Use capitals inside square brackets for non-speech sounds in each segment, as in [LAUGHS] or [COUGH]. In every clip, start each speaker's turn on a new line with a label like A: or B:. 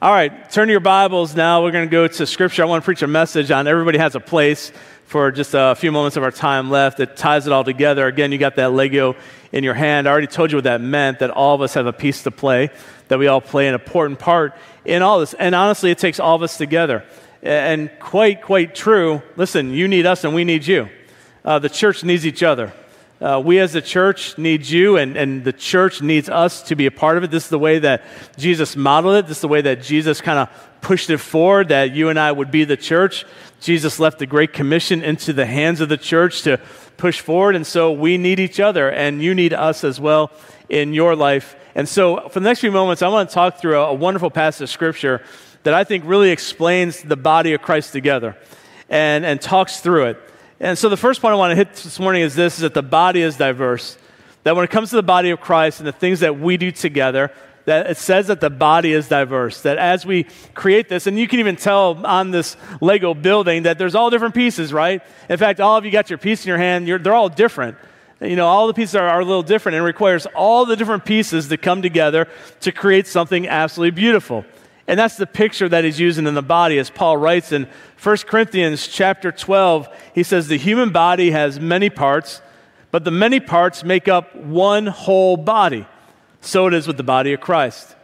A: All right, turn your Bibles now. We're going to go to Scripture. I want to preach a message on everybody has a place for just a few moments of our time left that ties it all together. Again, you got that Lego in your hand. I already told you what that meant that all of us have a piece to play, that we all play an important part in all this. And honestly, it takes all of us together. And quite, quite true. Listen, you need us and we need you. Uh, the church needs each other. Uh, we as a church need you, and, and the church needs us to be a part of it. This is the way that Jesus modeled it. This is the way that Jesus kind of pushed it forward, that you and I would be the church. Jesus left the Great Commission into the hands of the church to push forward, and so we need each other, and you need us as well in your life. And so, for the next few moments, I want to talk through a, a wonderful passage of Scripture that I think really explains the body of Christ together and, and talks through it. And so the first point I want to hit this morning is this is that the body is diverse. That when it comes to the body of Christ and the things that we do together, that it says that the body is diverse. That as we create this, and you can even tell on this Lego building that there's all different pieces, right? In fact, all of you got your piece in your hand, they're all different. You know, all the pieces are, are a little different and requires all the different pieces to come together to create something absolutely beautiful. And that's the picture that he's using in the body, as Paul writes in 1 Corinthians chapter 12. He says, The human body has many parts, but the many parts make up one whole body. So it is with the body of Christ.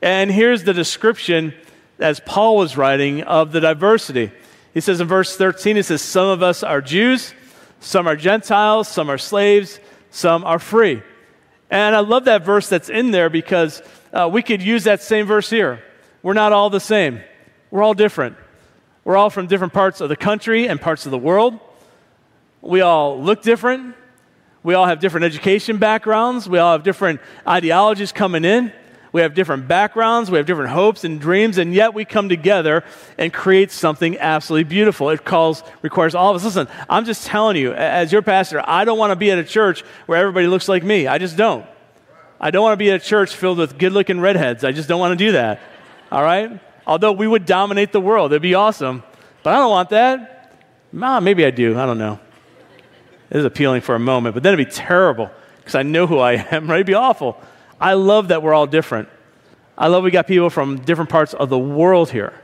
A: And here's the description, as Paul was writing, of the diversity. He says in verse 13, he says, Some of us are Jews, some are Gentiles, some are slaves, some are free. And I love that verse that's in there because uh, we could use that same verse here. We're not all the same, we're all different. We're all from different parts of the country and parts of the world. We all look different. We all have different education backgrounds. We all have different ideologies coming in. We have different backgrounds. We have different hopes and dreams, and yet we come together and create something absolutely beautiful. It calls, requires all of us. Listen, I'm just telling you, as your pastor, I don't want to be at a church where everybody looks like me. I just don't. I don't want to be at a church filled with good looking redheads. I just don't want to do that all right? Although we would dominate the world, it'd be awesome. But I don't want that. Nah, maybe I do. I don't know. It is appealing for a moment, but then it'd be terrible because I know who I [LAUGHS] am, right? It'd be awful. I love that we're all different. I love we got people from different parts of the world here.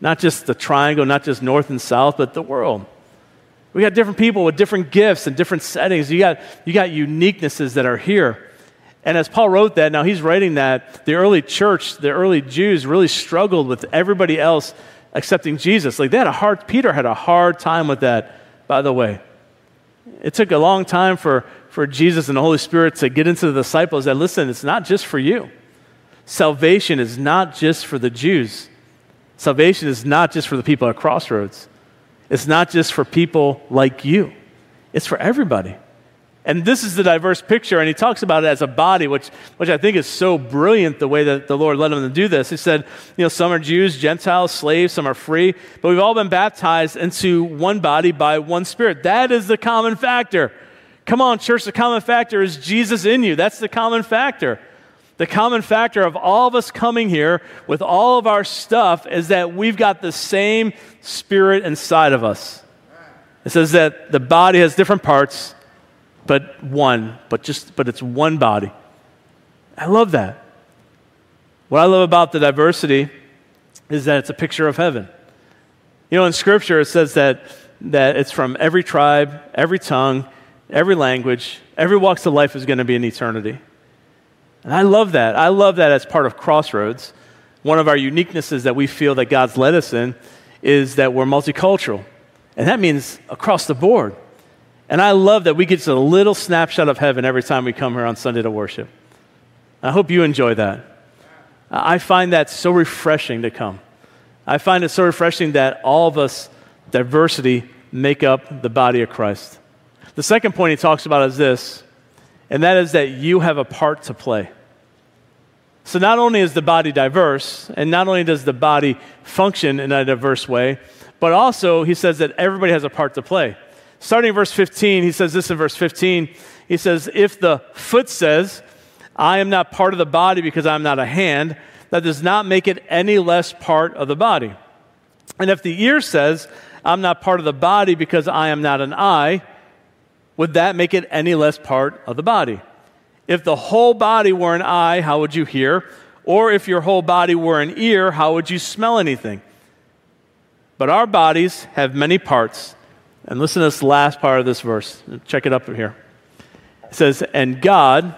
A: Not just the triangle, not just north and south, but the world. We got different people with different gifts and different settings. You got, you got uniquenesses that are here. And as Paul wrote that, now he's writing that the early church, the early Jews really struggled with everybody else accepting Jesus. Like they had a hard, Peter had a hard time with that, by the way. It took a long time for, for Jesus and the Holy Spirit to get into the disciples that, listen, it's not just for you. Salvation is not just for the Jews. Salvation is not just for the people at Crossroads. It's not just for people like you. It's for everybody. And this is the diverse picture, and he talks about it as a body, which, which I think is so brilliant the way that the Lord led him to do this. He said, you know, some are Jews, Gentiles, slaves, some are free, but we've all been baptized into one body by one Spirit. That is the common factor. Come on, church, the common factor is Jesus in you. That's the common factor. The common factor of all of us coming here with all of our stuff is that we've got the same Spirit inside of us. It says that the body has different parts but one, but just but it's one body. I love that. What I love about the diversity is that it's a picture of heaven. You know, in scripture it says that that it's from every tribe, every tongue, every language, every walks of life is going to be in eternity. And I love that. I love that as part of Crossroads. One of our uniquenesses that we feel that God's led us in is that we're multicultural. And that means across the board. And I love that we get a little snapshot of heaven every time we come here on Sunday to worship. I hope you enjoy that. I find that so refreshing to come. I find it so refreshing that all of us, diversity, make up the body of Christ. The second point he talks about is this, and that is that you have a part to play. So, not only is the body diverse, and not only does the body function in a diverse way, but also he says that everybody has a part to play. Starting in verse 15, he says this in verse 15. He says, If the foot says, I am not part of the body because I'm not a hand, that does not make it any less part of the body. And if the ear says, I'm not part of the body because I am not an eye, would that make it any less part of the body? If the whole body were an eye, how would you hear? Or if your whole body were an ear, how would you smell anything? But our bodies have many parts. And listen to this last part of this verse. Check it up here. It says, And God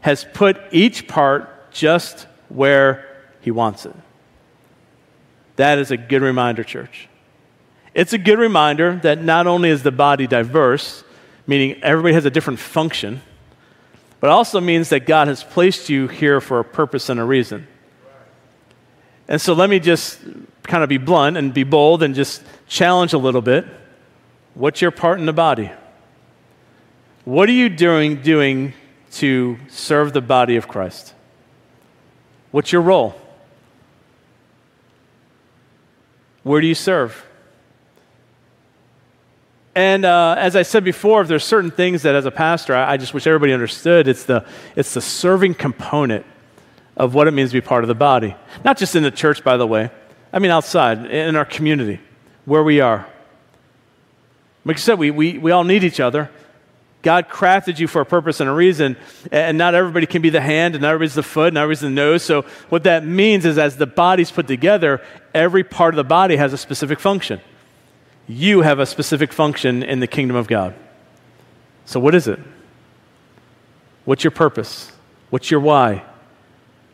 A: has put each part just where He wants it. That is a good reminder, church. It's a good reminder that not only is the body diverse, meaning everybody has a different function, but also means that God has placed you here for a purpose and a reason. And so let me just kind of be blunt and be bold and just challenge a little bit. What's your part in the body? What are you doing, doing to serve the body of Christ? What's your role? Where do you serve? And uh, as I said before, if there's certain things that as a pastor, I, I just wish everybody understood, it's the, it's the serving component of what it means to be part of the body. Not just in the church, by the way. I mean, outside, in our community, where we are. Like I said, we, we, we all need each other. God crafted you for a purpose and a reason, and not everybody can be the hand, and not everybody's the foot, and not everybody's the nose. So, what that means is, as the body's put together, every part of the body has a specific function you have a specific function in the kingdom of God. So, what is it? What's your purpose? What's your why?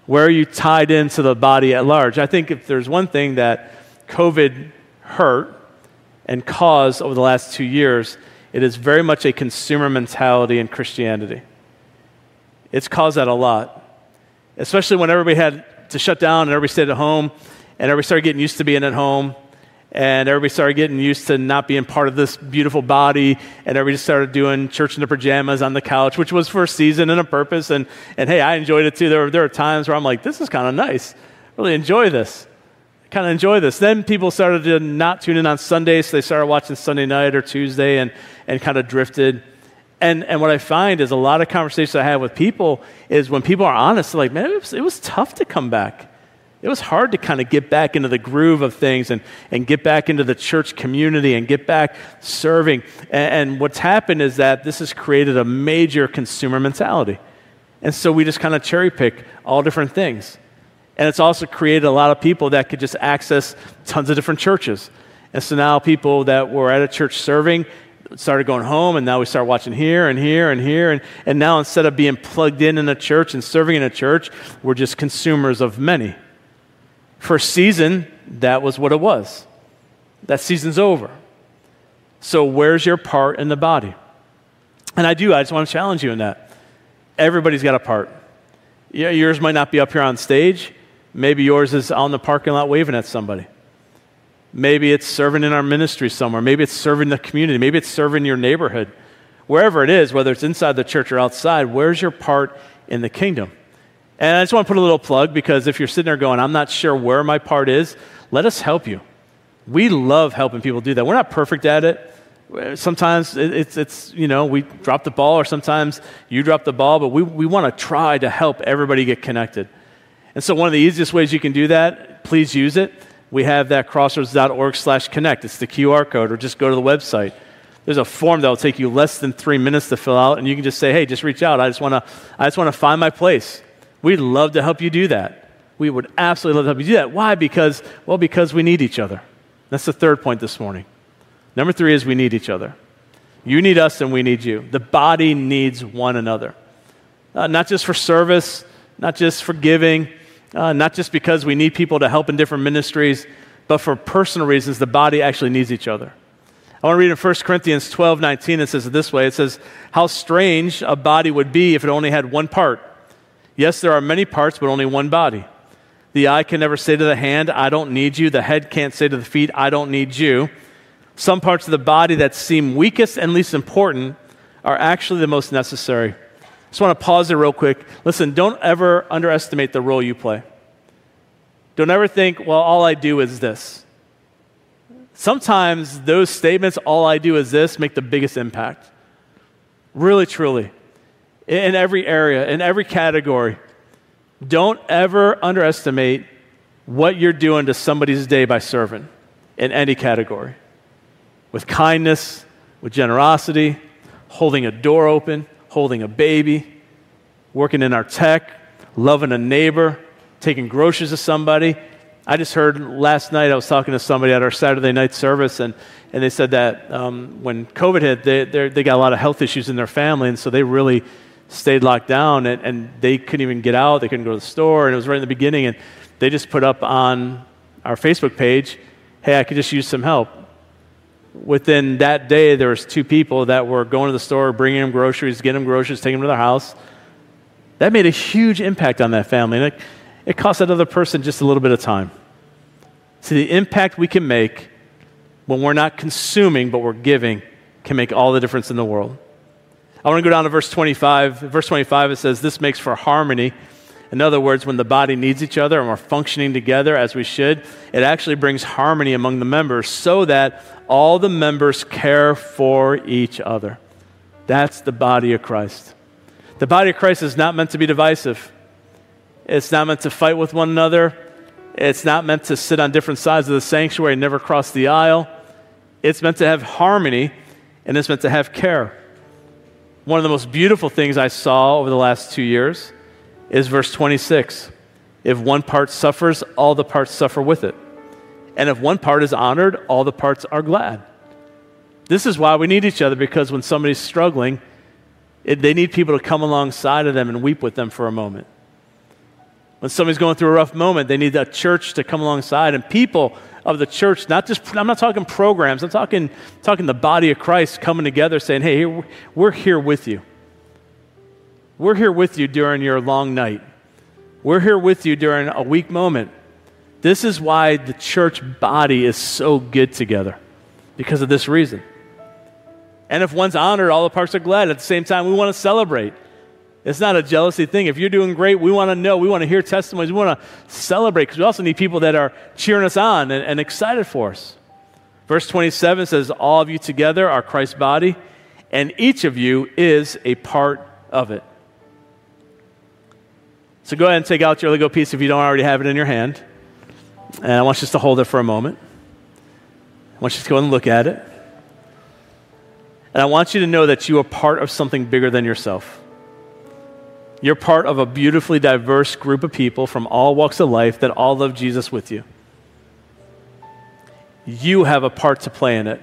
A: Where are you tied into the body at large? I think if there's one thing that COVID hurt and cause over the last two years, it is very much a consumer mentality in Christianity. It's caused that a lot, especially when everybody had to shut down and everybody stayed at home and everybody started getting used to being at home and everybody started getting used to not being part of this beautiful body and everybody started doing church in the pajamas on the couch which was for a season and a purpose. And, and hey i enjoyed it too. There were, there were times where i'm like this is kind of nice. Really enjoy this kind of enjoy this then people started to not tune in on sundays so they started watching sunday night or tuesday and, and kind of drifted and, and what i find is a lot of conversations i have with people is when people are honest like man it was, it was tough to come back it was hard to kind of get back into the groove of things and, and get back into the church community and get back serving. And, and what's happened is that this has created a major consumer mentality. And so we just kind of cherry pick all different things. And it's also created a lot of people that could just access tons of different churches. And so now people that were at a church serving started going home, and now we start watching here and here and here. And, and now instead of being plugged in in a church and serving in a church, we're just consumers of many. For a season, that was what it was. That season's over. So, where's your part in the body? And I do, I just want to challenge you in that. Everybody's got a part. Yeah, yours might not be up here on stage. Maybe yours is on the parking lot waving at somebody. Maybe it's serving in our ministry somewhere. Maybe it's serving the community. Maybe it's serving your neighborhood. Wherever it is, whether it's inside the church or outside, where's your part in the kingdom? And I just want to put a little plug because if you're sitting there going, I'm not sure where my part is, let us help you. We love helping people do that. We're not perfect at it. Sometimes it's, it's you know, we drop the ball, or sometimes you drop the ball, but we, we want to try to help everybody get connected. And so, one of the easiest ways you can do that, please use it. We have that crossroads.org slash connect. It's the QR code, or just go to the website. There's a form that will take you less than three minutes to fill out, and you can just say, hey, just reach out. I just want to I just want to find my place. We'd love to help you do that. We would absolutely love to help you do that. Why? Because, well, because we need each other. That's the third point this morning. Number three is we need each other. You need us and we need you. The body needs one another. Uh, not just for service, not just for giving, uh, not just because we need people to help in different ministries, but for personal reasons, the body actually needs each other. I want to read in 1 Corinthians 12 19, it says it this way It says, How strange a body would be if it only had one part Yes, there are many parts, but only one body. The eye can never say to the hand, I don't need you. The head can't say to the feet, I don't need you. Some parts of the body that seem weakest and least important are actually the most necessary. Just want to pause there real quick. Listen, don't ever underestimate the role you play. Don't ever think, well, all I do is this. Sometimes those statements, all I do is this, make the biggest impact. Really, truly in every area, in every category. Don't ever underestimate what you're doing to somebody's day by serving in any category. With kindness, with generosity, holding a door open, holding a baby, working in our tech, loving a neighbor, taking groceries to somebody. I just heard last night, I was talking to somebody at our Saturday night service, and, and they said that um, when COVID hit, they, they got a lot of health issues in their family, and so they really stayed locked down, and, and they couldn't even get out. They couldn't go to the store, and it was right in the beginning, and they just put up on our Facebook page, hey, I could just use some help. Within that day, there was two people that were going to the store, bringing them groceries, getting them groceries, taking them to their house. That made a huge impact on that family. And it, it cost that other person just a little bit of time. See, the impact we can make when we're not consuming, but we're giving, can make all the difference in the world. I want to go down to verse 25. Verse 25, it says, This makes for harmony. In other words, when the body needs each other and we're functioning together as we should, it actually brings harmony among the members so that all the members care for each other. That's the body of Christ. The body of Christ is not meant to be divisive. It's not meant to fight with one another. It's not meant to sit on different sides of the sanctuary and never cross the aisle. It's meant to have harmony and it's meant to have care. One of the most beautiful things I saw over the last two years is verse 26. If one part suffers, all the parts suffer with it. And if one part is honored, all the parts are glad. This is why we need each other because when somebody's struggling, it, they need people to come alongside of them and weep with them for a moment. When somebody's going through a rough moment, they need a church to come alongside and people of the church, not just, I'm not talking programs, I'm talking, talking the body of Christ coming together saying, hey, we're here with you. We're here with you during your long night. We're here with you during a weak moment. This is why the church body is so good together, because of this reason. And if one's honored, all the parts are glad. At the same time, we want to celebrate. It's not a jealousy thing. If you're doing great, we want to know. We want to hear testimonies. We want to celebrate because we also need people that are cheering us on and, and excited for us. Verse 27 says, All of you together are Christ's body, and each of you is a part of it. So go ahead and take out your Lego piece if you don't already have it in your hand. And I want you just to hold it for a moment. I want you to go and look at it. And I want you to know that you are part of something bigger than yourself. You're part of a beautifully diverse group of people from all walks of life that all love Jesus with you. You have a part to play in it.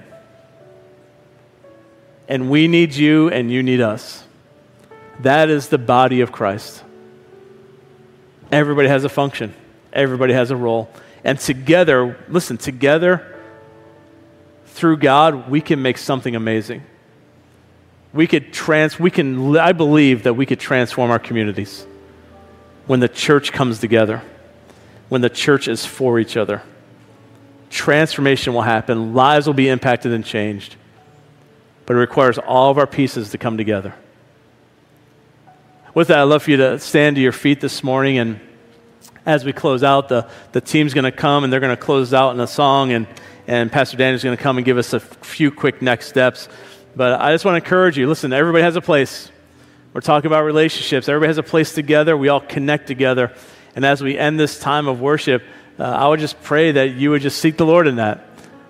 A: And we need you, and you need us. That is the body of Christ. Everybody has a function, everybody has a role. And together, listen, together, through God, we can make something amazing. We could trans we can i believe that we could transform our communities when the church comes together when the church is for each other. Transformation will happen. Lives will be impacted and changed. But it requires all of our pieces to come together. With that i'd love for you to stand to your feet this morning and as we close out the, the team's going to come and they're going to close out in a song and, and pastor daniel's going to come and give us a few quick next steps but I just want to encourage you listen, everybody has a place. We're talking about relationships. Everybody has a place together. We all connect together. And as we end this time of worship, uh, I would just pray that you would just seek the Lord in that.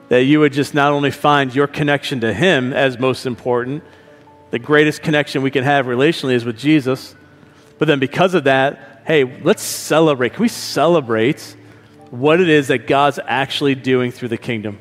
A: That you would just not only find your connection to Him as most important, the greatest connection we can have relationally is with Jesus. But then because of that, hey, let's celebrate. Can we celebrate what it is that God's actually doing through the kingdom?